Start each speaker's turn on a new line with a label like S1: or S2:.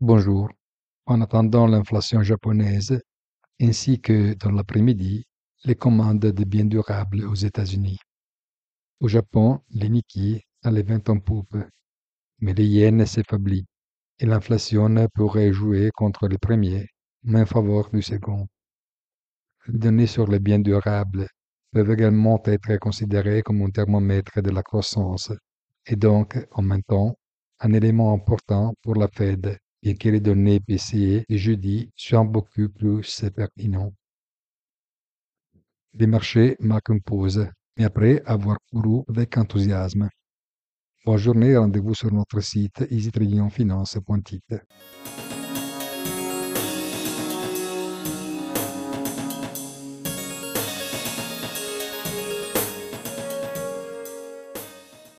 S1: Bonjour. En attendant l'inflation japonaise, ainsi que dans l'après-midi, les commandes de biens durables aux États-Unis. Au Japon, les Nikkei a les ventes en poupe, mais le yen s'affaiblit et l'inflation pourrait jouer contre le premier, mais en faveur du second. Les données sur les biens durables peuvent également être considérées comme un thermomètre de la croissance et donc, en même temps, un élément important pour la Fed, bien que les données PCE de jeudi soient beaucoup plus pertinentes. Les marchés marquent une pause, mais après avoir couru avec enthousiasme. Bonne journée et rendez-vous sur notre site easytradingfinance.it.